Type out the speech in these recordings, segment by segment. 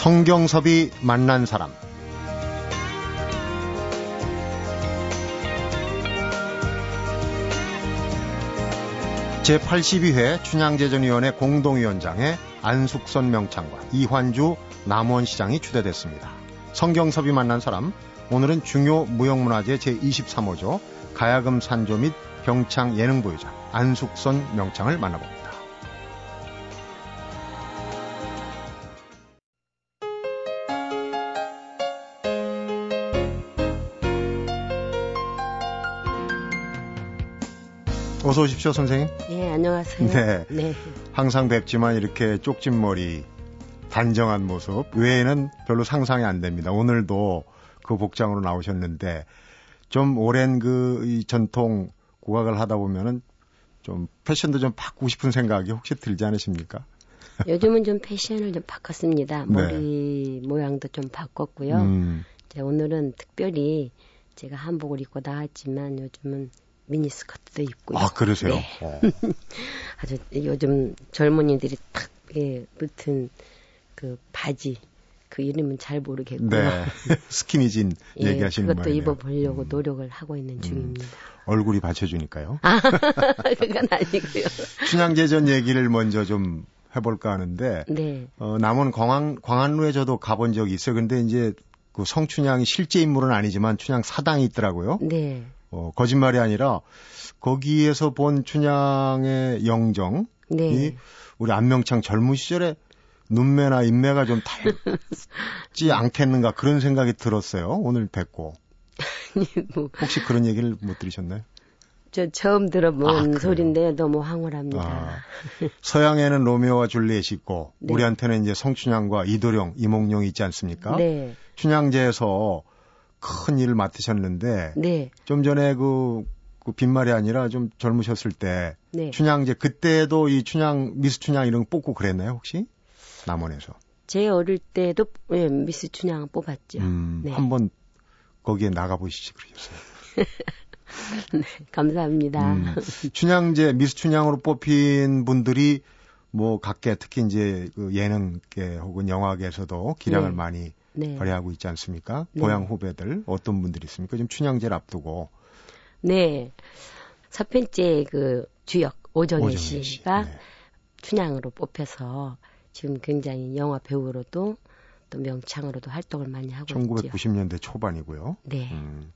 성경섭이 만난 사람 제82회 춘향제전위원회 공동위원장에 안숙선 명창과 이환주 남원시장이 추대됐습니다. 성경섭이 만난 사람 오늘은 중요 무형문화재 제23호죠. 가야금 산조 및 병창 예능보유자 안숙선 명창을 만나봅니다. 어서 오십시오, 선생님. 예, 안녕하세요. 네. 네. 항상 뵙지만 이렇게 쪽진 머리, 단정한 모습 외에는 별로 상상이 안 됩니다. 오늘도 그 복장으로 나오셨는데 좀 오랜 그 전통 국악을 하다 보면은 좀 패션도 좀 바꾸고 싶은 생각이 혹시 들지 않으십니까? 요즘은 좀 패션을 좀 바꿨습니다. 네. 머리 네. 모양도 좀 바꿨고요. 음. 이제 오늘은 특별히 제가 한복을 입고 나왔지만 요즘은 미니스커트도 입고요. 아, 그러세요? 네. 어. 아주 요즘 젊은이들이 탁 예, 붙은 그 바지 그 이름은 잘 모르겠고요. 네. 스키니진 예, 얘기하시는 그것도 말이네요. 입어보려고 음. 노력을 하고 있는 음. 중입니다. 얼굴이 받쳐주니까요. 아, 그건 아니고요. 춘향제전 얘기를 먼저 좀 해볼까 하는데, 네. 어, 남원 광안, 광안루에 저도 가본 적이 있어요. 근데 이제 그 성춘향이 실제 인물은 아니지만 춘향 사당이 있더라고요. 네. 어, 거짓말이 아니라 거기에서 본 춘향의 영정이 네. 우리 안명창 젊은 시절에 눈매나 인매가 좀 닮지 않겠는가 그런 생각이 들었어요. 오늘 뵙고. 뭐. 혹시 그런 얘기를 못 들으셨나요? 저 처음 들어본 아, 소리인데 너무 황홀합니다. 아, 서양에는 로미오와 줄리엣이 있고 네. 우리한테는 이제 성춘향과 이도령, 이몽룡이 있지 않습니까? 네. 춘향제에서 큰 일을 맡으셨는데 네. 좀 전에 그, 그 빈말이 아니라 좀 젊으셨을 때 네. 춘향제 그때도 이 춘향 미스 춘향 이런 거 뽑고 그랬나요 혹시 남원에서? 제 어릴 때도 예, 미스 춘향 뽑았죠. 음, 네. 한번 거기에 나가 보시지 그러셨어요. 네, 감사합니다. 음, 춘향제 미스 춘향으로 뽑힌 분들이 뭐 각계 특히 이제 그 예능계 혹은 영화계에서도 기량을 네. 많이 네. 발휘하고 있지 않습니까? 네. 고향 후배들 어떤 분들이 있습니까? 지금 춘향제를 앞두고. 네. 첫 번째 그 주역 오정혜 씨가 네. 춘향으로 뽑혀서 지금 굉장히 영화 배우로도 또 명창으로도 활동을 많이 하고 1990년대 있죠. 초반이고요. 네. 음.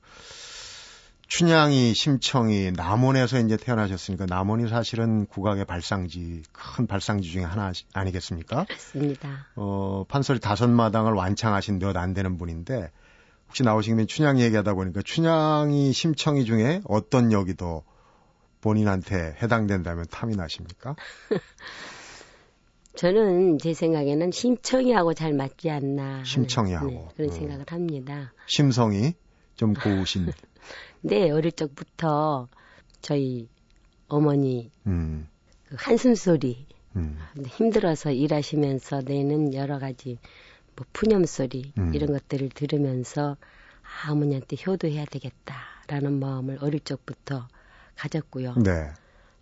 춘향이 심청이 남원에서 이제 태어나셨으니까 남원이 사실은 국악의 발상지 큰 발상지 중에 하나 아니겠습니까? 그렇습니다. 어 판소리 다섯 마당을 완창하신 몇 안 되는 분인데 혹시 나오시면 춘향 얘기하다 보니까 춘향이 심청이 중에 어떤 역이 더 본인한테 해당된다면 탐이 나십니까? 저는 제 생각에는 심청이하고 잘 맞지 않나. 심청이하고. 네, 그런 음. 생각을 합니다. 심성이 좀 고우신. 네, 어릴 적부터 저희 어머니 음. 그 한숨 소리 음. 힘들어서 일하시면서 내는 여러 가지 뭐 푸념 소리 음. 이런 것들을 들으면서 아, 어머니한테 효도해야 되겠다라는 마음을 어릴 적부터 가졌고요. 네.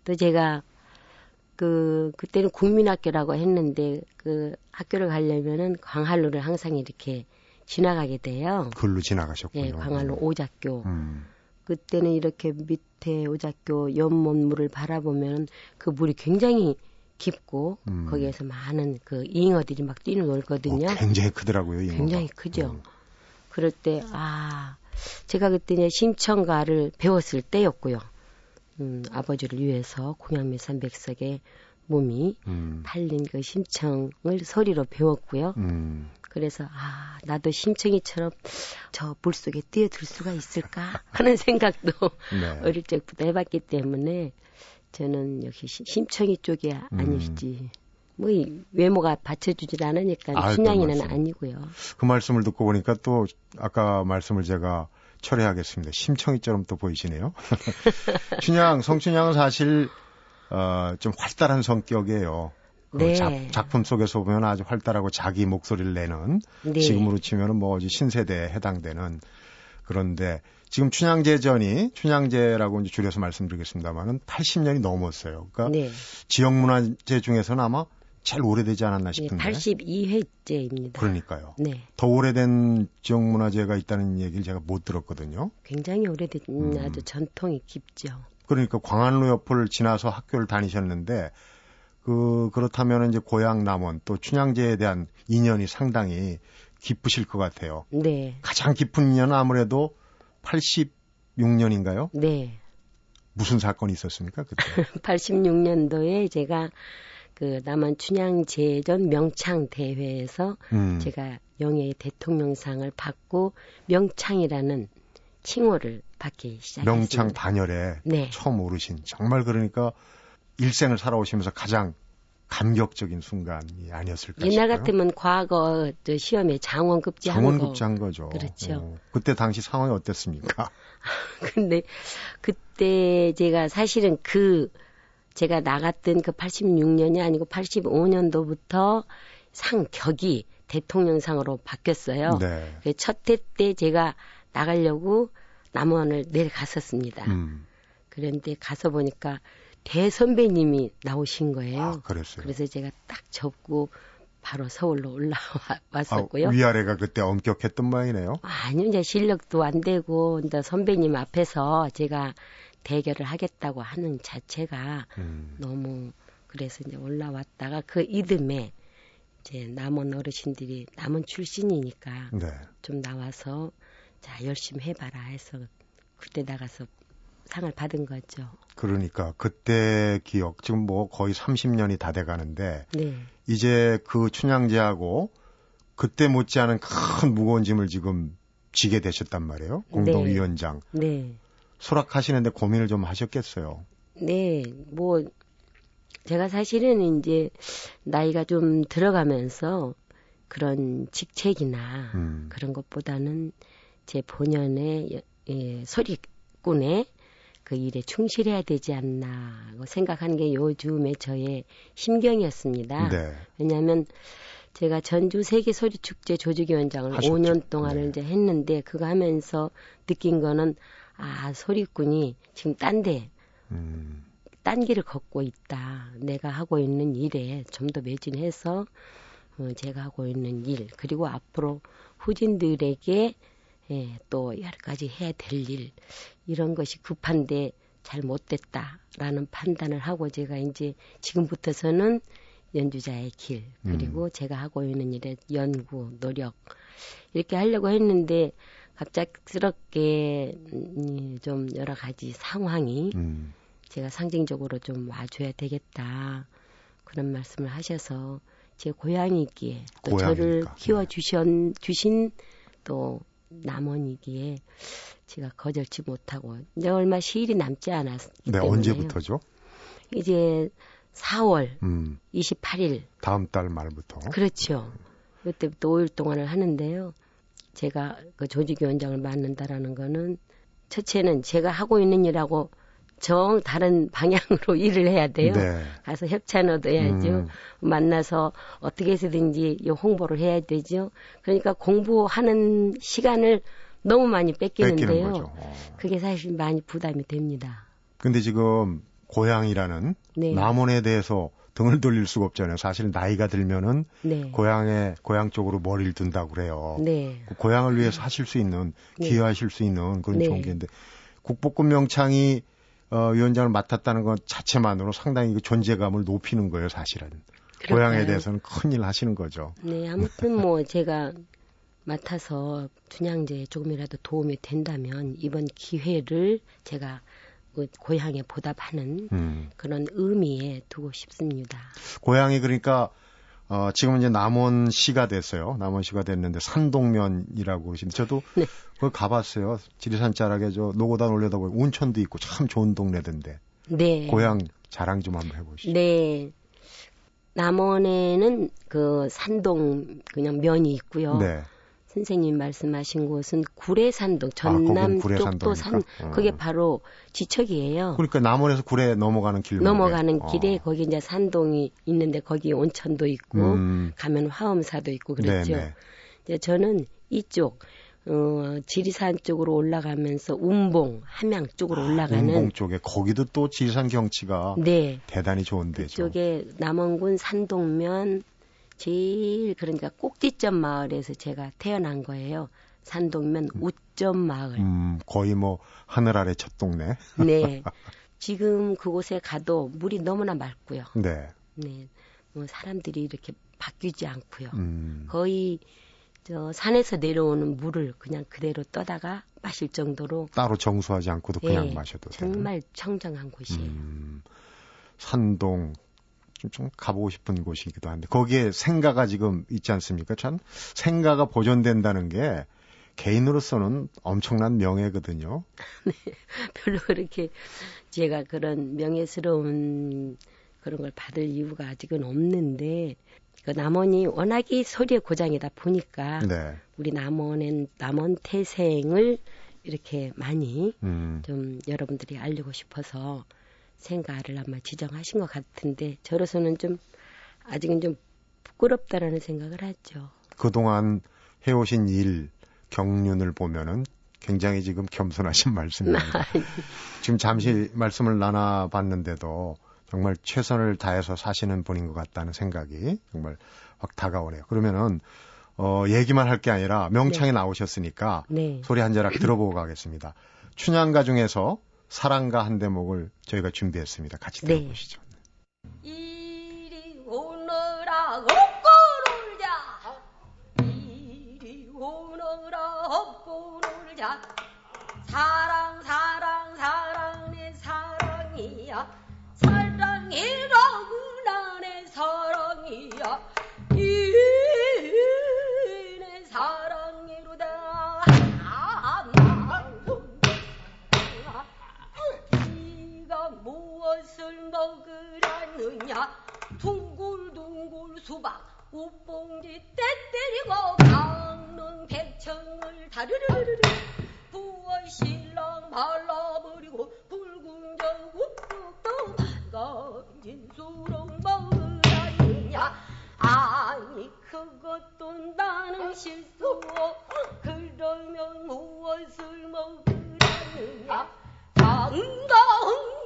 또 제가 그 그때는 국민학교라고 했는데 그 학교를 가려면은 광활로를 항상 이렇게 지나가게 돼요. 글로 지나가셨군요. 예, 광활로 오작교. 음. 그때는 이렇게 밑에 오작교 연못물을 바라보면 그 물이 굉장히 깊고 음. 거기에서 많은 그 잉어들이 막 뛰놀거든요. 어, 굉장히 크더라고요. 잉어가. 굉장히 크죠. 음. 그럴 때 아 제가 그때 이제 심청가를 배웠을 때였고요. 음, 아버지를 위해서 공양미 삼백석의 몸이 음. 팔린 그 심청을 소리로 배웠고요. 음. 그래서 아 나도 심청이처럼 저 물속에 뛰어들 수가 있을까 하는 생각도 네. 어릴 적부터 해봤기 때문에 저는 역시 심청이 쪽이 음. 아니지. 뭐, 이 외모가 받쳐주질 않으니까 아, 춘향이는 아니고요. 그 말씀을 듣고 보니까 또 아까 말씀을 제가 철회하겠습니다. 심청이처럼 또 보이시네요. 춘향, 성춘향은 사실 어, 좀 활달한 성격이에요. 그 네. 그 작, 품 속에서 보면 아주 활달하고 자기 목소리를 내는 네. 지금으로 치면은 뭐 신세대에 해당되는 그런데 지금 춘향제전이 춘향제라고 이제 줄여서 말씀드리겠습니다만은 80년이 넘었어요. 그러니까 네. 지역 문화재 중에서는 아마 제일 오래되지 않았나 싶은데. 네, 82회째입니다. 그러니까요. 네. 더 오래된 지역 문화재가 있다는 얘기를 제가 못 들었거든요. 굉장히 오래된 음. 아주 전통이 깊죠. 그러니까 광안로 옆을 지나서 학교를 다니셨는데 그 그렇다면 이제 고향 남원 또 춘향제에 대한 인연이 상당히 깊으실 것 같아요. 네. 가장 깊은 인연은 아무래도 86년인가요? 네. 무슨 사건이 있었습니까 그때? 86년도에 제가 그 남한 춘향 제전 명창 대회에서 음. 제가 영예의 대통령상을 받고 명창이라는 칭호를 받기 시작했습니다. 명창 단열에 네. 처음 오르신 정말 그러니까 일생을 살아오시면서 가장 감격적인 순간이 아니었을까 옛날 싶어요. 같으면 과거 시험에 장원급제 장원급제 한 거죠. 그렇죠. 어. 그때 당시 상황이 어땠습니까? 근데 그때 제가 사실은 그 제가 나갔던 그 86년이 아니고 85년도부터 상격이 대통령상으로 바뀌었어요. 네. 그 첫해 때 제가 나가려고 남원을 내려갔었습니다. 음. 그런데 가서 보니까 대선배님이 나오신 거예요. 아, 그랬어요. 그래서 제가 딱 접고 바로 서울로 올라왔었고요. 아, 위아래가 그때 엄격했던 모양이네요. 아니요, 이제 실력도 안 되고, 이제 선배님 앞에서 제가 대결을 하겠다고 하는 자체가 음. 너무 그래서 이제 올라왔다가 그 이듬해 이제 남원 어르신들이 남원 출신이니까 네. 좀 나와서 자 열심히 해봐라 해서 그때 나가서 상을 받은 거죠. 그러니까 그때 기억 지금 뭐 거의 30년이 다 돼 가는데 네. 이제 그 춘향제하고 그때 못지않은 큰 무거운 짐을 지금 지게 되셨단 말이에요. 공동위원장. 네. 네. 수락하시는데 고민을 좀 하셨겠어요. 네, 뭐 제가 사실은 이제 나이가 좀 들어가면서 그런 직책이나 음. 그런 것보다는 제 본연의 예, 소리꾼의 그 일에 충실해야 되지 않나 생각하는 게 요즘의 저의 심경이었습니다. 네. 왜냐하면 제가 전주 세계 소리 축제 조직위원장을 하셨죠. 5년 동안을 네. 이제 했는데 그거 하면서 느낀 거는 아 소리꾼이 지금 딴데 음. 딴 길을 걷고 있다. 내가 하고 있는 일에 좀 더 매진해서 어, 제가 하고 있는 일 그리고 앞으로 후진들에게 예, 또 여러 가지 해야 될 일, 이런 것이 급한데 잘 못됐다라는 판단을 하고 제가 이제 지금부터서는 연주자의 길, 그리고 음. 제가 하고 있는 일에 연구, 노력, 이렇게 하려고 했는데 갑작스럽게 음, 좀 여러 가지 상황이 음. 제가 상징적으로 좀 와줘야 되겠다. 그런 말씀을 하셔서 제 고향이기에 또 저를 키워주신 주신 또 남원이기에 제가 거절치 못하고 이제 얼마 시일이 남지 않았기 네, 때문에 언제부터죠? 이제 4월 음. 28일 다음 달 말부터 그렇죠. 그때부터 5일 동안을 하는데요. 제가 그 조직위원장을 맡는다라는 거는 첫째는 제가 하고 있는 일하고 정 다른 방향으로 일을 해야 돼요. 네. 가서 협찬 얻어야죠. 음. 만나서 어떻게 해서든지 홍보를 해야 되죠. 그러니까 공부하는 시간을 너무 많이 뺏기는데요. 어. 그게 사실 많이 부담이 됩니다. 근데 지금 고향이라는 네. 남원에 대해서 등을 돌릴 수가 없잖아요. 사실 나이가 들면은 네. 고향에 고향 쪽으로 머리를 둔다고 그래요. 네. 그 고향을 위해서 하실 수 있는 네. 기여하실 수 있는 그런 네. 종교인데 국보급 명창이 어, 위원장을 맡았다는 것 자체만으로 상당히 그 존재감을 높이는 거예요, 사실은. 그럴까요? 고향에 대해서는 큰일 하시는 거죠. 네, 아무튼 뭐 제가 맡아서 춘향제에 조금이라도 도움이 된다면 이번 기회를 제가 그 고향에 보답하는 음. 그런 의미에 두고 싶습니다. 고향이 그러니까 어, 지금 이제 남원시가 됐어요. 남원시가 됐는데 산동면이라고 그러시는데 저도 네. 그걸 가봤어요. 지리산 자락에 저 노고단 올려다보고 온천도 있고 참 좋은 동네던데. 네. 고향 자랑 좀 한번 해보시죠. 네. 남원에는 그 산동 그냥 면이 있고요. 네. 선생님 말씀하신 곳은 구례산동 아, 전남 아, 쪽도 산 어. 그게 바로 지척이에요. 그러니까 남원에서 구례 넘어가는 길 넘어가는 어. 길에 거기 이제 산동이 있는데 거기 온천도 있고 음. 가면 화엄사도 있고 그랬죠. 네네. 이제 저는 이쪽 어, 지리산 쪽으로 올라가면서 운봉, 함양 쪽으로 아, 올라가는 운봉 쪽에 거기도 또 지리산 경치가 네. 대단히 좋은데죠. 쪽에 남원군 산동면 제일 그러니까 꼭지점 마을에서 제가 태어난 거예요. 산동면 음. 우점 마을. 음, 거의 뭐 하늘 아래 첫 동네. 네. 지금 그곳에 가도 물이 너무나 맑고요. 네. 네. 뭐 사람들이 이렇게 바뀌지 않고요. 음. 거의 저 산에서 내려오는 물을 그냥 그대로 떠다가 마실 정도로 따로 정수하지 않고도 그냥 예, 마셔도 정말 되는. 청정한 곳이에요. 음, 산동 좀, 좀 가보고 싶은 곳이기도 한데 거기에 생가가 지금 있지 않습니까? 참 생가가 보존된다는 게 개인으로서는 엄청난 명예거든요. 네, 별로 그렇게 제가 그런 명예스러운 그런 걸 받을 이유가 아직은 없는데 그 남원이 워낙에 소리의 고장이다 보니까 네. 우리 남원엔 남원 태생을 이렇게 많이 음. 좀 여러분들이 알리고 싶어서 생가를 아마 지정하신 것 같은데 저로서는 좀 아직은 좀 부끄럽다라는 생각을 하죠. 그동안 해오신 일 경륜을 보면은 굉장히 지금 겸손하신 말씀입니다. 지금 잠시 말씀을 나눠봤는데도 정말 최선을 다해서 사시는 분인 것 같다는 생각이 정말 확 다가오네요. 그러면은 어, 얘기만 할 게 아니라 명창에 네. 나오셨으니까 네. 소리 한 자락 들어보고 가겠습니다. 춘향가 중에서 사랑가 한 대목을 저희가 준비했습니다. 같이 네. 들어보시죠. 이리 오너라 업고 놀자 이리 오너라 업고 놀자 사랑 사랑 사랑 내 사랑이야 사랑이라 먹으라느냐 둥글둥글 수박 우봉지 떼때리고 강릉 백청을 다르르르르 부월 신랑 발라버리고 붉은 저 우뚝뚝 건진수록 먹으라느냐? 아니 그것도 나는 실수 그러면 무엇을 먹으라느냐? 당당지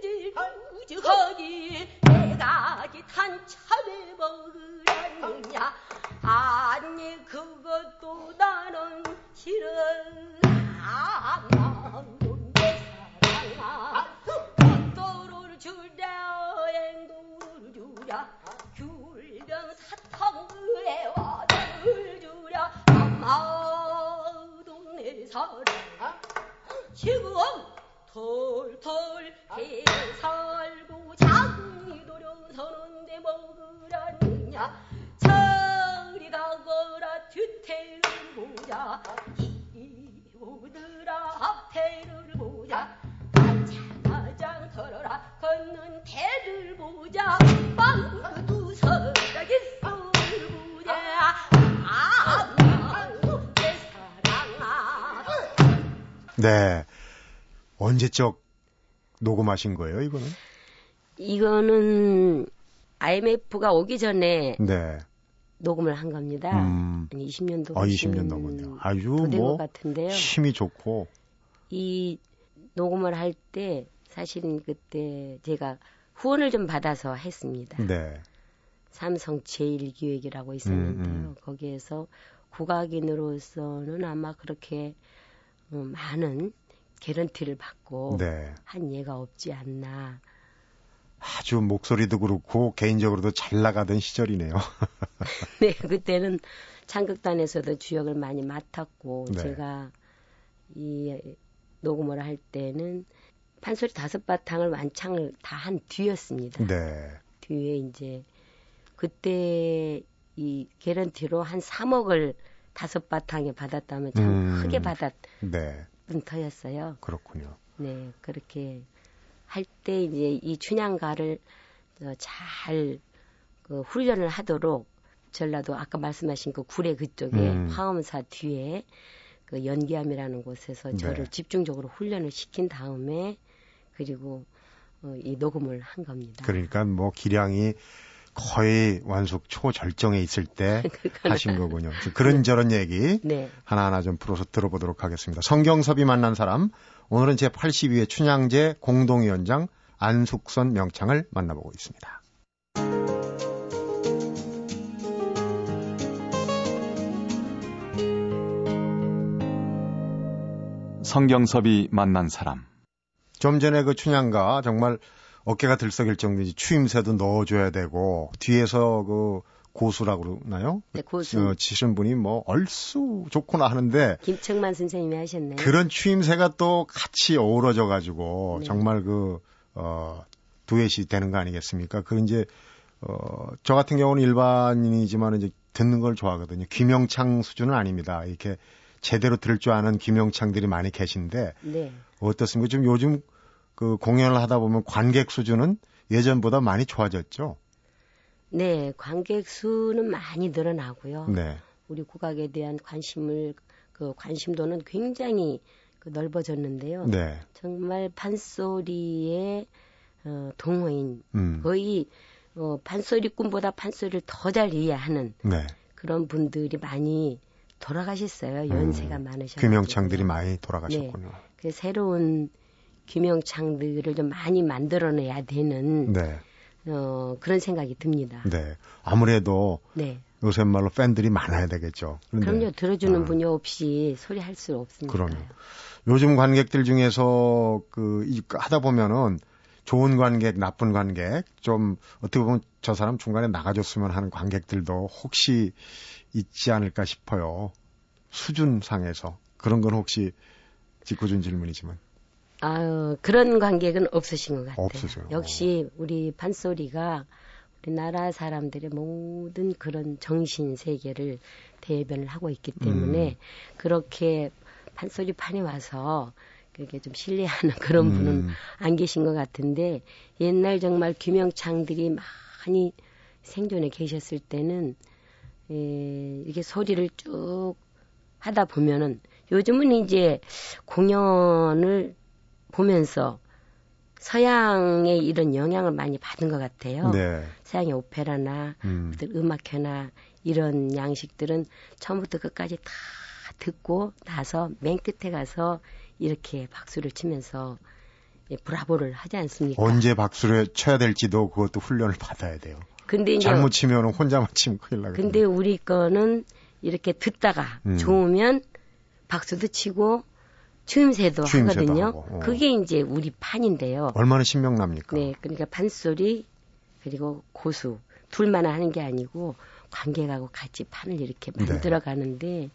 지 우직하기 내가지 탄참에 먹으라느냐? 아니 그것도 나는 싫어 아, 내 사랑아 주랴 앵두를 주랴 귤병 사탕에 와다를 주랴. 아마도 내 사랑 지금 털털 해 살고 작이 도려서는데 먹으라느냐? 저리 가거라 뒤태를 보자. 이우들아 앞태를 보자. 가장 털어라 걷는 태를 보자. 빵두 서락이 술 보자. 아내 사랑아. 네 언제적 녹음하신 거예요 이거는? 이거는 IMF가 오기 전에 네. 녹음을 한 겁니다. 음. 20년도. 아, 20년 넘었네요. 아주 뭐 같은데요. 힘이 좋고 이 녹음을 할 때 사실은 그때 제가 후원을 좀 받아서 했습니다. 네. 삼성 제일기획이라고 있었는데요. 음, 음. 거기에서 국악인으로서는 아마 그렇게 음, 많은 개런티를 받고 네. 한 예가 없지 않나. 아주 목소리도 그렇고 개인적으로도 잘 나가던 시절이네요. 네, 그때는 창극단에서도 주역을 많이 맡았고 네. 제가 이 녹음을 할 때는 판소리 다섯 바탕을 완창을 다 한 뒤였습니다. 네. 뒤에 이제 그때 이 개런티로 한 3억을 다섯 바탕에 받았다면 참 음, 크게 받았던 네. 터였어요. 그렇군요. 네, 그렇게 할 때 이제 이 춘향가를 잘 그 훈련을 하도록 전라도 아까 말씀하신 그 구례 그쪽에 음. 화엄사 뒤에 그 연기함이라는 곳에서 네. 저를 집중적으로 훈련을 시킨 다음에 그리고 어, 이 녹음을 한 겁니다. 그러니까 뭐 기량이 거의 완숙 초절정에 있을 때 하신 거군요. 그런저런 네. 얘기 네. 하나하나 좀 풀어서 들어보도록 하겠습니다. 성경섭이 만난 사람 오늘은 제 82회 춘향제 공동위원장 안숙선 명창을 만나보고 있습니다. 성경섭이 만난 사람. 좀 전에 그 춘향가 정말 어깨가 들썩일 정도인지 추임새도 넣어줘야 되고 뒤에서 그 고수라고 그러나요? 네, 고수. 어, 치신 분이 뭐 얼쑤 좋구나 하는데 김청만 선생님이 하셨네요. 그런 추임새가 또 같이 어우러져 가지고 네. 정말 그 어, 두엣이 되는 거 아니겠습니까? 그 이제 어, 저 같은 경우는 일반인이지만 이제 듣는 걸 좋아하거든요. 김영창 수준은 아닙니다. 이렇게 제대로 들을 줄 아는 김영창들이 많이 계신데 네. 어떻습니까? 좀 요즘 그 공연을 하다 보면 관객 수준은 예전보다 많이 좋아졌죠. 네, 관객 수는 많이 늘어나고요. 네. 우리 국악에 대한 관심을 그 관심도는 굉장히 그 넓어졌는데요. 네. 정말 판소리의 어, 동호인 음. 거의 어, 판소리꾼보다 판소리를 더 잘 이해하는 네. 그런 분들이 많이 돌아가셨어요. 연세가 음. 많으셔서. 규명창들이 많이 돌아가셨군요. 네. 그 새로운 규명창들을 좀 많이 만들어내야 되는 네. 어, 그런 생각이 듭니다. 네. 아무래도 네. 요새 말로 팬들이 많아야 되겠죠. 그런데, 그럼요. 들어주는 아. 분이 없이 소리 할 수 없습니다. 그럼요. 요즘 관객들 중에서 그 하다 보면은 좋은 관객, 나쁜 관객, 좀 어떻게 보면 저 사람 중간에 나가줬으면 하는 관객들도 혹시 있지 않을까 싶어요. 수준상에서 그런 건 혹시 짓궂은 질문이지만. 아유, 그런 관객은 없으신 것 같아요. 없으세요. 역시 우리 판소리가 우리나라 사람들의 모든 그런 정신 세계를 대변을 하고 있기 때문에 음. 그렇게 판소리 판에 와서 그렇게 좀 신뢰하는 그런 분은 음. 안 계신 것 같은데 옛날 정말 규명창들이 많이 생존에 계셨을 때는 에, 이게 소리를 쭉 하다 보면은 요즘은 이제 공연을 보면서 서양의 이런 영향을 많이 받은 것 같아요. 네. 서양의 오페라나 음. 음악회나 이런 양식들은 처음부터 끝까지 다 듣고 나서 맨 끝에 가서 이렇게 박수를 치면서 예, 브라보를 하지 않습니까? 언제 박수를 쳐야 될지도 그것도 훈련을 받아야 돼요. 근데 이제 잘못 치면 혼자만 치면 큰일 나거든요. 근데 우리 거는 이렇게 듣다가 음. 좋으면 박수도 치고 추임새도, 추임새도 하거든요. 어. 그게 이제 우리 판인데요. 얼마나 신명납니까? 네, 그러니까 판소리 그리고 고수 둘만 하는 게 아니고 관객하고 같이 판을 이렇게 네. 만들어 가는데 네.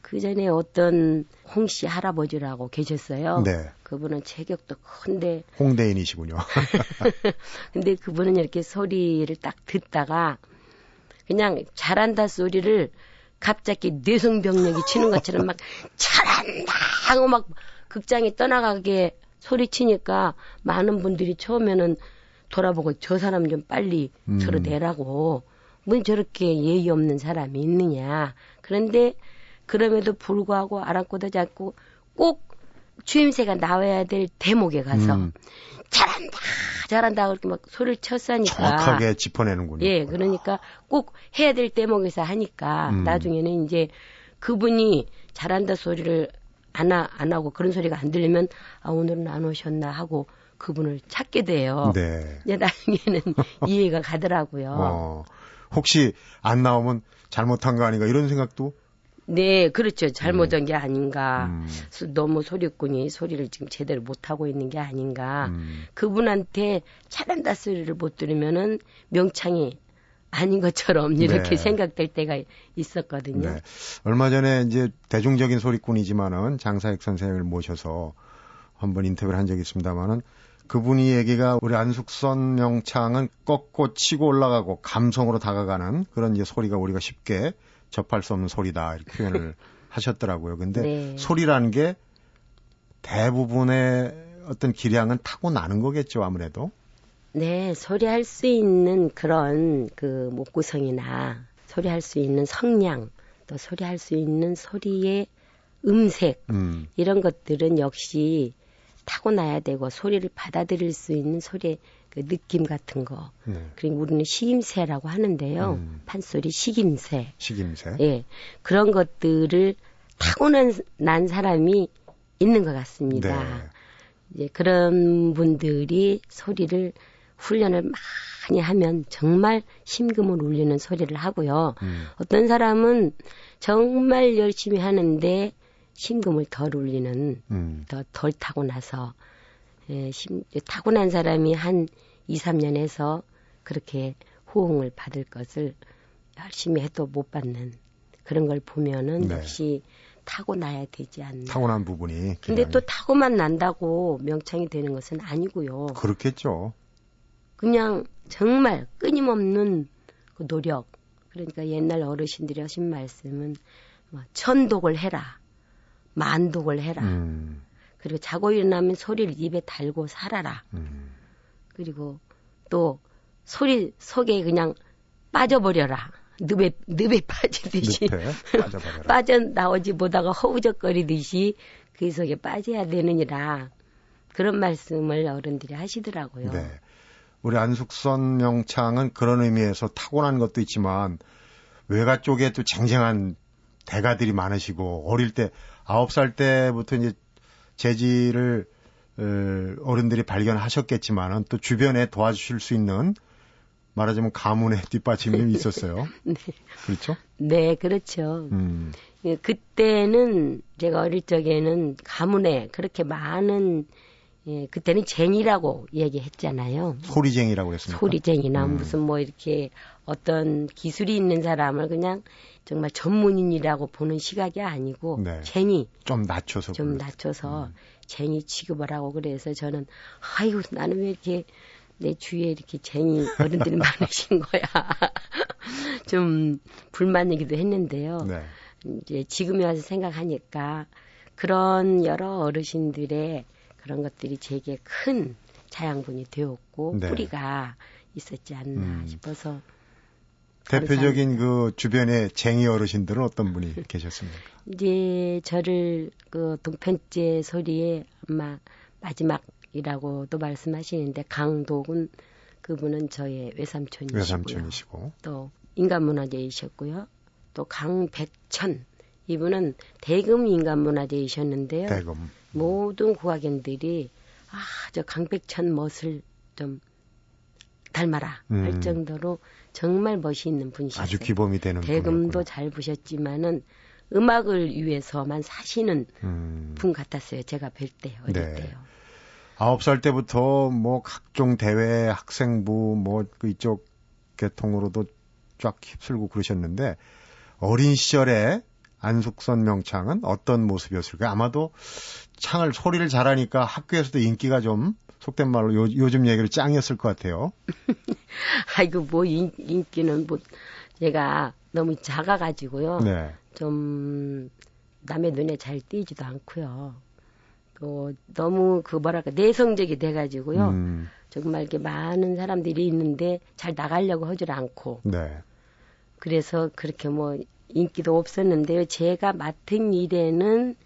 그 전에 어떤 홍씨 할아버지라고 계셨어요. 네. 그분은 체격도 큰데 홍대인이시군요. 근데 그분은 이렇게 소리를 딱 듣다가 그냥 잘한다 소리를 갑자기 뇌성병력이 치는 것처럼 막 잘한다 하고 막 극장에 떠나가게 소리치니까 많은 분들이 처음에는 돌아보고 저 사람 좀 빨리 음. 저러 내라고 뭐 저렇게 예의 없는 사람이 있느냐 그런데 그럼에도 불구하고 아랑곳도 잡고 꼭 추임새가 나와야 될 대목에 가서 음. 잘한다, 잘한다 그렇게 막 소리를 쳤으니까 정확하게 짚어내는군요. 예, 그러니까 꼭 해야 될 대목에서 하니까 음. 나중에는 이제 그분이 잘한다 소리를 안, 하, 안 하고 그런 소리가 안 들리면 아 오늘은 안 오셨나 하고 그분을 찾게 돼요. 네. 이제 나중에는 이해가 가더라고요. 어, 혹시 안 나오면 잘못한 거 아닌가 이런 생각도 네, 그렇죠. 잘못한 음. 게 아닌가. 음. 너무 소리꾼이 소리를 지금 제대로 못 하고 있는 게 아닌가. 음. 그분한테 잘한다 소리를 못 들으면은 명창이 아닌 것처럼 이렇게 네. 생각될 때가 있었거든요. 네. 얼마 전에 이제 대중적인 소리꾼이지만은 장사익 선생님을 모셔서 한번 인터뷰를 한 적이 있습니다만은 그분이 얘기가 우리 안숙선 명창은 꺾고 치고 올라가고 감성으로 다가가는 그런 이제 소리가 우리가 쉽게 접할 수 없는 소리다 이렇게 표현을 하셨더라고요. 근데 네. 소리라는 게 대부분의 어떤 기량은 타고 나는 거겠죠, 아무래도. 네, 소리할 수 있는 그런 그 목구성이나 소리할 수 있는 성량, 또 소리할 수 있는 소리의 음색 음. 이런 것들은 역시 타고나야 되고 소리를 받아들일 수 있는 소리의 그 느낌 같은 거. 네. 그리고 우리는 식임새라고 하는데요. 음. 판소리 식임새. 식임새. 예. 그런 것들을 타고난 난 사람이 있는 것 같습니다. 네. 이제 그런 분들이 소리를 훈련을 많이 하면 정말 심금을 울리는 소리를 하고요. 음. 어떤 사람은 정말 열심히 하는데 심금을 덜 울리는 음. 더덜 타고 나서 예, 심, 타고난 사람이 한 2, 3년 해서 그렇게 호응을 받을 것을 열심히 해도 못 받는 그런 걸 보면은 네. 역시 타고나야 되지 않나. 타고난 부분이. 근데 또 타고만 난다고 명창이 되는 것은 아니고요. 그렇겠죠. 그냥 정말 끊임없는 그 노력. 그러니까 옛날 어르신들이 하신 말씀은 뭐 천독을 해라. 만독을 해라. 음. 그리고 자고 일어나면 소리를 입에 달고 살아라. 음. 그리고 또 소리 속에 그냥 빠져버려라. 늪에, 늪에 빠지듯이. 빠져 나오지 못하고 허우적거리듯이 그 속에 빠져야 되느니라. 그런 말씀을 어른들이 하시더라고요. 네. 우리 안숙선 명창은 그런 의미에서 타고난 것도 있지만 외가 쪽에 또 쟁쟁한 대가들이 많으시고 어릴 때 아홉 살 때부터 이제 재질을 어, 어른들이 발견하셨겠지만은 또 주변에 도와주실 수 있는 말하자면 가문의 뒷받침이 있었어요. 네. 그렇죠? 네, 그렇죠. 음. 예, 그때는 제가 어릴 적에는 가문에 그렇게 많은 예, 그때는 쟁이라고 얘기했잖아요. 소리쟁이라고 했습니까? 소리쟁이나 음. 무슨 뭐 이렇게 어떤 기술이 있는 사람을 그냥 정말 전문인이라고 보는 시각이 아니고 네. 쟁이 좀 낮춰서 좀 그랬어요. 낮춰서 음. 쟁이 취급을 하고 그래서 저는 아이고 나는 왜 이렇게 내 주위에 이렇게 쟁이 어른들이 많으신 거야. 좀 불만이기도 했는데요. 네. 이제 지금에 와서 생각하니까 그런 여러 어르신들의 그런 것들이 제게 큰 자양분이 되었고 네. 뿌리가 있었지 않나 음. 싶어서 대표적인 그 주변의 쟁이 어르신들은 어떤 분이 계셨습니까? 이제 저를 그 동편제 소리에 아마 마지막이라고도 말씀하시는데 강독은 그분은 저의 외삼촌이시고요. 외삼촌이시고 또 인간문화재이셨고요. 또 강백천 이분은 대금 인간문화재이셨는데요. 대금. 모든 국악인들이 아, 저 강백천 멋을 좀 닮아라 음. 할 정도로 정말 멋이 있는 분이셨어요. 아주 기범이 되는 대금도 잘 부셨지만은 음악을 위해서만 사시는 음. 분 같았어요. 제가 뵐 때, 어릴 네. 때요. 아홉 살 때부터 뭐 각종 대회, 학생부, 뭐 그 이쪽 계통으로도 쫙 휩쓸고 그러셨는데 어린 시절에 안숙선 명창은 어떤 모습이었을까요? 아마도 창을 소리를 잘하니까 학교에서도 인기가 좀 속된 말로 요, 요즘 얘기를 짱이었을 것 같아요. 아이고 뭐 인, 인기는 뭐 제가 너무 작아가지고요. 네. 좀 남의 눈에 잘 띄지도 않고요. 또 너무 그 뭐랄까 내성적이 돼가지고요. 음. 정말 이렇게 많은 사람들이 있는데 잘 나가려고 하질 않고. 네. 그래서 그렇게 뭐 인기도 없었는데요. 제가 맡은 일에는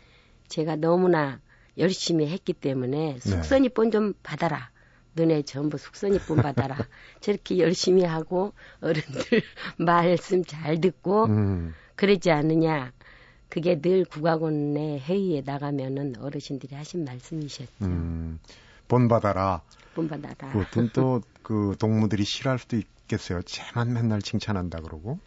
제가 너무나 열심히 했기 때문에 네. 숙선이폰 좀 받아라. 너네 전부 숙선이폰 받아라. 저렇게 열심히 하고 어른들 말씀 잘 듣고 음. 그러지 않느냐. 그게 늘 국악원의 회의에 나가면은 어르신들이 하신 말씀이셨죠. 음. 본 받아라. 본 받아라. 그것도 또그 동무들이 싫어할 수도 있겠어요. 쟤만 맨날 칭찬한다 그러고.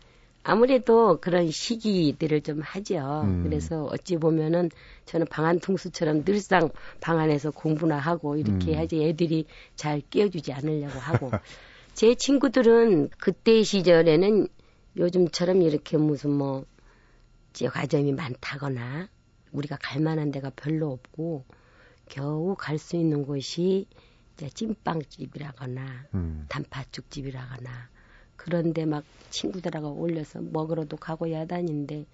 아무래도 그런 시기들을 좀 하죠. 음. 그래서 어찌 보면은 저는 방한 통수처럼 늘상 방 안에서 공부나 하고 이렇게 음. 해야지 애들이 잘 끼워주지 않으려고 하고. 제 친구들은 그때 시절에는 요즘처럼 이렇게 무슨 뭐, 과점이 많다거나 우리가 갈 만한 데가 별로 없고 겨우 갈 수 있는 곳이 찐빵집이라거나 음. 단팥죽집이라거나 그런데 막 친구들하고 올려서 먹으러도 가고 야단인데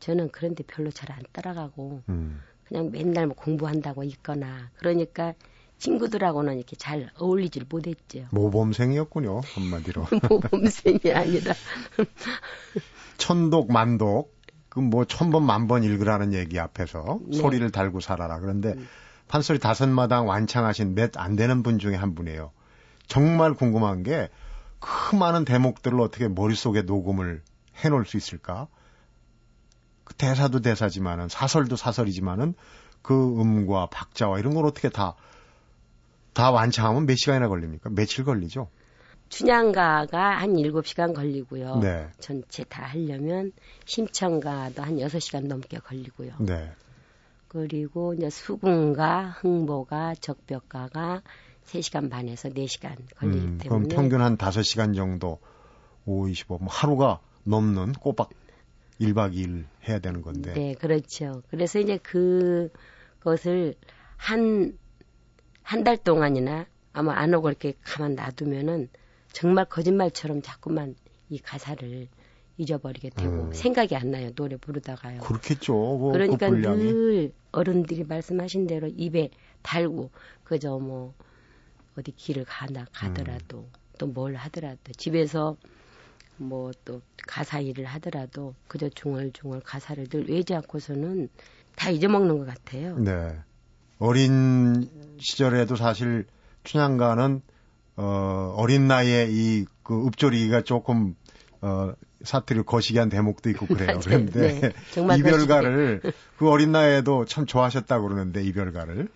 저는 그런데 별로 잘 안 따라가고 음. 그냥 맨날 뭐 공부한다고 있거나 그러니까 친구들하고는 이렇게 잘 어울리질 못했죠. 모범생이었군요 한마디로. 모범생이 아니라 천독 만독 그 뭐 천번 만번 읽으라는 얘기 앞에서 네. 소리를 달고 살아라. 그런데 음. 판소리 다섯 마당 완창하신 몇 안 되는 분 중에 한 분이에요. 정말 궁금한 게 그 많은 대목들을 어떻게 머릿속에 녹음을 해 놓을 수 있을까? 그 대사도 대사지만은 사설도 사설이지만은 그 음과 박자와 이런 걸 어떻게 다, 다 완창하면 몇 시간이나 걸립니까? 며칠 걸리죠? 춘향가가 한 7시간 걸리고요. 네. 전체 다 하려면 심청가도 한 6시간 넘게 걸리고요. 네. 그리고 이제 수궁가, 흥보가, 적벽가가 3시간 반에서 4시간 걸리기 음, 때문에 그럼 평균 한 5시간 정도 5, 25, 뭐 하루가 넘는 꼬박 1박 2일 해야 되는 건데. 네, 그렇죠. 그래서 이제 그것을 한, 한 달 동안이나 아마 안 오고 이렇게 가만 놔두면은 정말 거짓말처럼 자꾸만 이 가사를 잊어버리게 되고 음. 생각이 안 나요 노래 부르다가요. 그렇겠죠. 뭐 그러니까 늘 어른들이 말씀하신 대로 입에 달고 그저 뭐 어디 길을 가나 가더라도 음. 또뭘 하더라도 집에서 뭐 또 가사 일을 하더라도 그저 중얼중얼 가사를 늘 외지 않고서는 다 잊어먹는 것 같아요. 네. 어린 시절에도 사실 춘향가는 어, 어린 나이에 이, 그, 읍조리기가 조금, 어, 사투리 거시기 한 대목도 있고 그래요. 그런데 네, 이별가를 그 어린 나이에도 참 좋아하셨다고 그러는데 이별가를.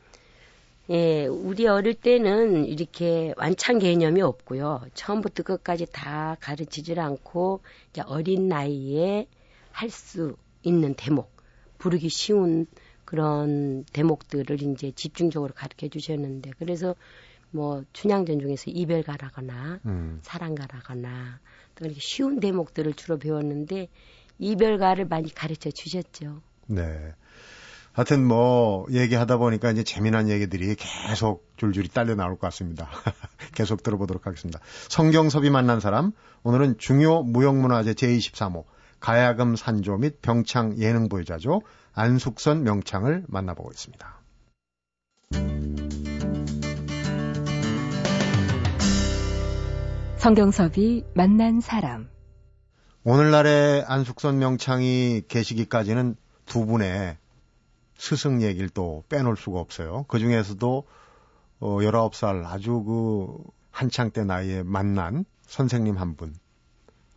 예, 우리 어릴 때는 이렇게 완창 개념이 없고요. 처음부터 끝까지 다 가르치질 않고 이제 어린 나이에 할 수 있는 대목, 부르기 쉬운 그런 대목들을 이제 집중적으로 가르쳐 주셨는데 그래서 뭐 춘향전 중에서 이별가라거나 음. 사랑가라거나 또 이렇게 쉬운 대목들을 주로 배웠는데 이별가를 많이 가르쳐 주셨죠. 네. 하여튼 뭐 얘기하다 보니까 이제 재미난 얘기들이 계속 줄줄이 딸려 나올 것 같습니다. 계속 들어보도록 하겠습니다. 성경섭이 만난 사람 오늘은 중요 무형문화재 제23호 가야금 산조 및 병창 예능 보유자죠. 안숙선 명창을 만나보고 있습니다. 성경섭이 만난 사람. 오늘날의 안숙선 명창이 계시기까지는 두 분의 스승 얘기를 또 빼놓을 수가 없어요. 그 중에서도 어, 19살 아주 그 한창 때 나이에 만난 선생님 한 분.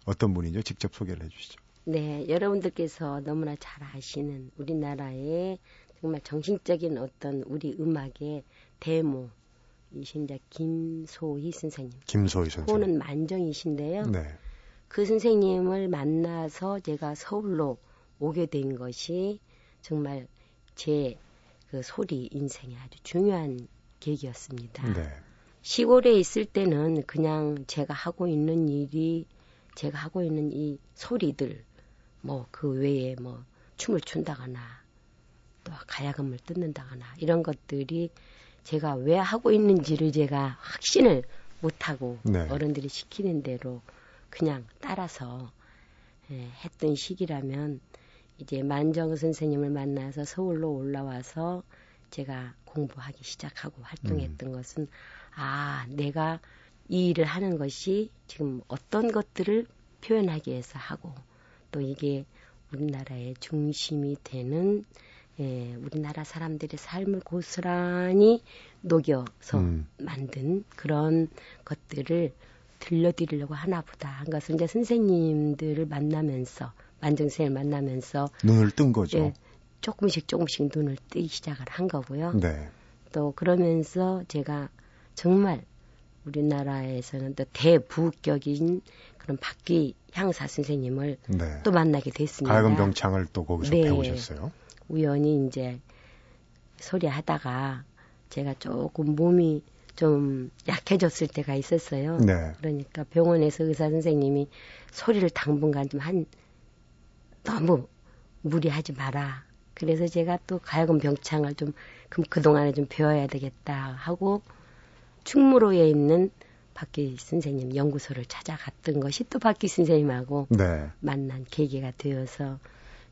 어떤 분이죠? 직접 소개를 해 주시죠. 네, 여러분들께서 너무나 잘 아시는 우리나라의 정말 정신적인 어떤 우리 음악의 데모, 이신 이제 김소희 선생님. 김소희 선생님. 호는 만정이신데요. 네. 그 선생님을 만나서 제가 서울로 오게 된 것이 정말 제 그 소리 인생에 아주 중요한 계기였습니다. 네. 시골에 있을 때는 그냥 제가 하고 있는 일이 제가 하고 있는 이 소리들 뭐 그 외에 뭐 춤을 춘다거나 또 가야금을 뜯는다거나 이런 것들이 제가 왜 하고 있는지를 제가 확신을 못하고 네. 어른들이 시키는 대로 그냥 따라서 예, 했던 시기라면 이제 만정 선생님을 만나서 서울로 올라와서 제가 공부하기 시작하고 활동했던 음. 것은 아 내가 이 일을 하는 것이 지금 어떤 것들을 표현하기 위해서 하고 또 이게 우리나라의 중심이 되는 예, 우리나라 사람들의 삶을 고스란히 녹여서 음. 만든 그런 것들을 들려드리려고 하나 보다 한 것은 이제 선생님들을 만나면서 만정생을 만나면서 눈을 뜬 거죠. 예, 조금씩 조금씩 눈을 뜨기 시작을 한 거고요. 네. 또 그러면서 제가 정말 우리나라에서는 또 대부격인 그런 박귀 향사 선생님을 네. 또 만나게 됐습니다. 가야금 병창을 또 거기서 네. 배우셨어요. 우연히 이제 소리 하다가 제가 조금 몸이 좀 약해졌을 때가 있었어요. 네. 그러니까 병원에서 의사 선생님이 소리를 당분간 좀 한 너무 무리하지 마라. 그래서 제가 또 가야금 병창을 좀 그럼 그동안에 좀 배워야 되겠다 하고 충무로에 있는 박기 선생님 연구소를 찾아갔던 것이 또 박기 선생님하고 네. 만난 계기가 되어서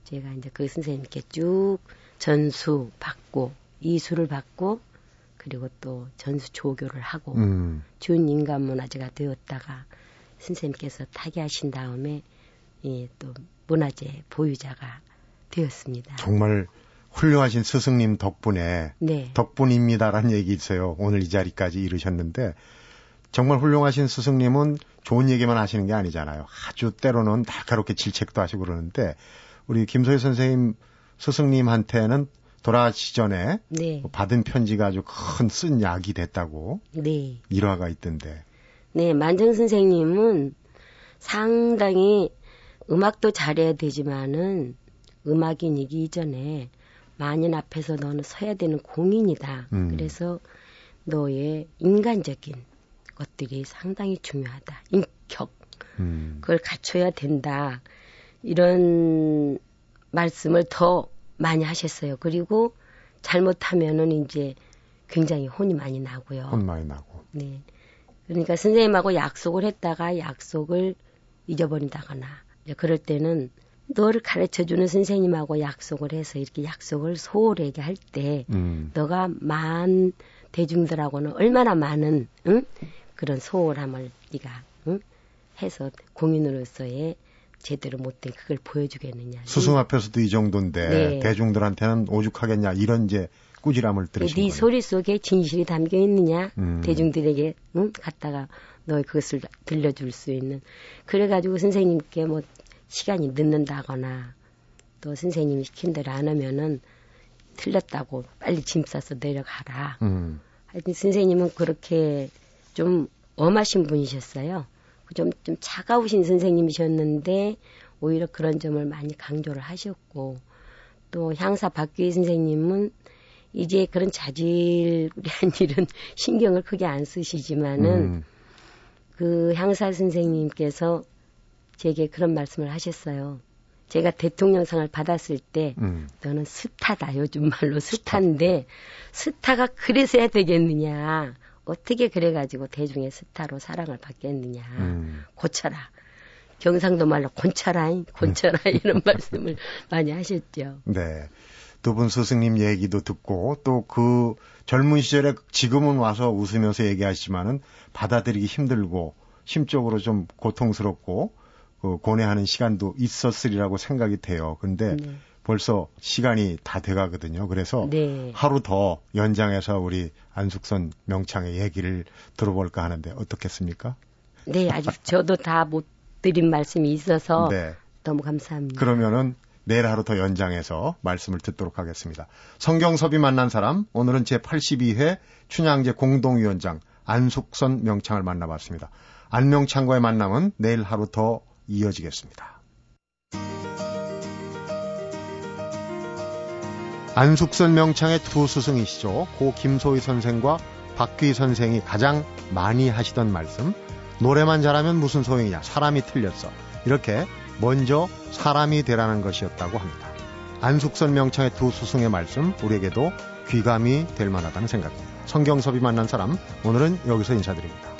제가 이제 그 선생님께 쭉 전수 받고 이수를 받고 그리고 또 전수 조교를 하고 음. 준 인간 문화재가 되었다가 선생님께서 타계하신 다음에 예, 또 문화재 보유자가 되었습니다. 정말 훌륭하신 스승님 덕분에 네. 덕분입니다라는 얘기 있어요. 오늘 이 자리까지 이르셨는데 정말 훌륭하신 스승님은 좋은 얘기만 하시는 게 아니잖아요. 아주 때로는 날카롭게 질책도 하시고 그러는데 우리 김소희 선생님 스승님한테는 돌아가시 전에 네. 받은 편지가 아주 큰 쓴 약이 됐다고 네. 일화가 있던데. 네, 만정 선생님은 상당히 음악도 잘해야 되지만은 음악인이기 이전에 만인 앞에서 너는 서야 되는 공인이다. 음. 그래서 너의 인간적인 것들이 상당히 중요하다. 인격. 음. 그걸 갖춰야 된다. 이런 말씀을 더 많이 하셨어요. 그리고 잘못하면은 이제 굉장히 혼이 많이 나고요. 혼 많이 나고. 네. 그러니까 선생님하고 약속을 했다가 약속을 잊어버린다거나 그럴 때는 너를 가르쳐 주는 선생님하고 약속을 해서 이렇게 약속을 소홀하게 할때 음. 너가 만 대중들하고는 얼마나 많은 응? 그런 소홀함을 네가 응? 해서 공인으로서의 제대로 못된 그걸 보여주겠느냐. 스승 앞에서도 이 정도인데 네. 대중들한테는 오죽하겠냐 이런 이제 꾸지람을 들으신 네 소리 속에 진실이 담겨 있느냐 음. 대중들에게 응? 갖다가 너 그것을 들려줄 수 있는 그래가지고 선생님께 뭐 시간이 늦는다거나 또 선생님이 시킨 대로 안 하면은 틀렸다고 빨리 짐 싸서 내려가라. 음. 하여튼 선생님은 그렇게 좀 엄하신 분이셨어요. 좀, 좀 차가우신 선생님이셨는데 오히려 그런 점을 많이 강조를 하셨고 또 향사 박규희 선생님은 이제 그런 자질한 일은 신경을 크게 안 쓰시지만은 음. 그 향사 선생님께서 제게 그런 말씀을 하셨어요. 제가 대통령상을 받았을 때 음. 너는 스타다 요즘 말로 스타인데 스타. 가 그래서 해야 되겠느냐 어떻게 그래가지고 대중의 스타로 사랑을 받겠느냐 음. 고쳐라 경상도 말로 곤쳐라 곤쳐라 음. 이런 말씀을 많이 하셨죠. 네. 두 분 스승님 얘기도 듣고 또 그 젊은 시절에 지금은 와서 웃으면서 얘기하시지만은 받아들이기 힘들고 심적으로 좀 고통스럽고 그 고뇌하는 시간도 있었으리라고 생각이 돼요. 근데 네. 벌써 시간이 다 돼가거든요. 그래서 네. 하루 더 연장해서 우리 안숙선 명창의 얘기를 들어볼까 하는데 어떻겠습니까? 네, 아직 저도 다 못 드린 말씀이 있어서 네. 너무 감사합니다. 그러면은 내일 하루 더 연장해서 말씀을 듣도록 하겠습니다. 성경섭이 만난 사람 오늘은 제 82회 춘향제 공동위원장 안숙선 명창을 만나봤습니다. 안명창과의 만남은 내일 하루 더 이어지겠습니다. 안숙선 명창의 두 스승이시죠. 고 김소희 선생과 박귀 선생이 가장 많이 하시던 말씀. 노래만 잘하면 무슨 소용이냐. 사람이 틀렸어. 이렇게 먼저 사람이 되라는 것이었다고 합니다. 안숙선 명창의 두 스승의 말씀 우리에게도 귀감이 될 만하다는 생각입니다. 성경섭이 만난 사람 오늘은 여기서 인사드립니다.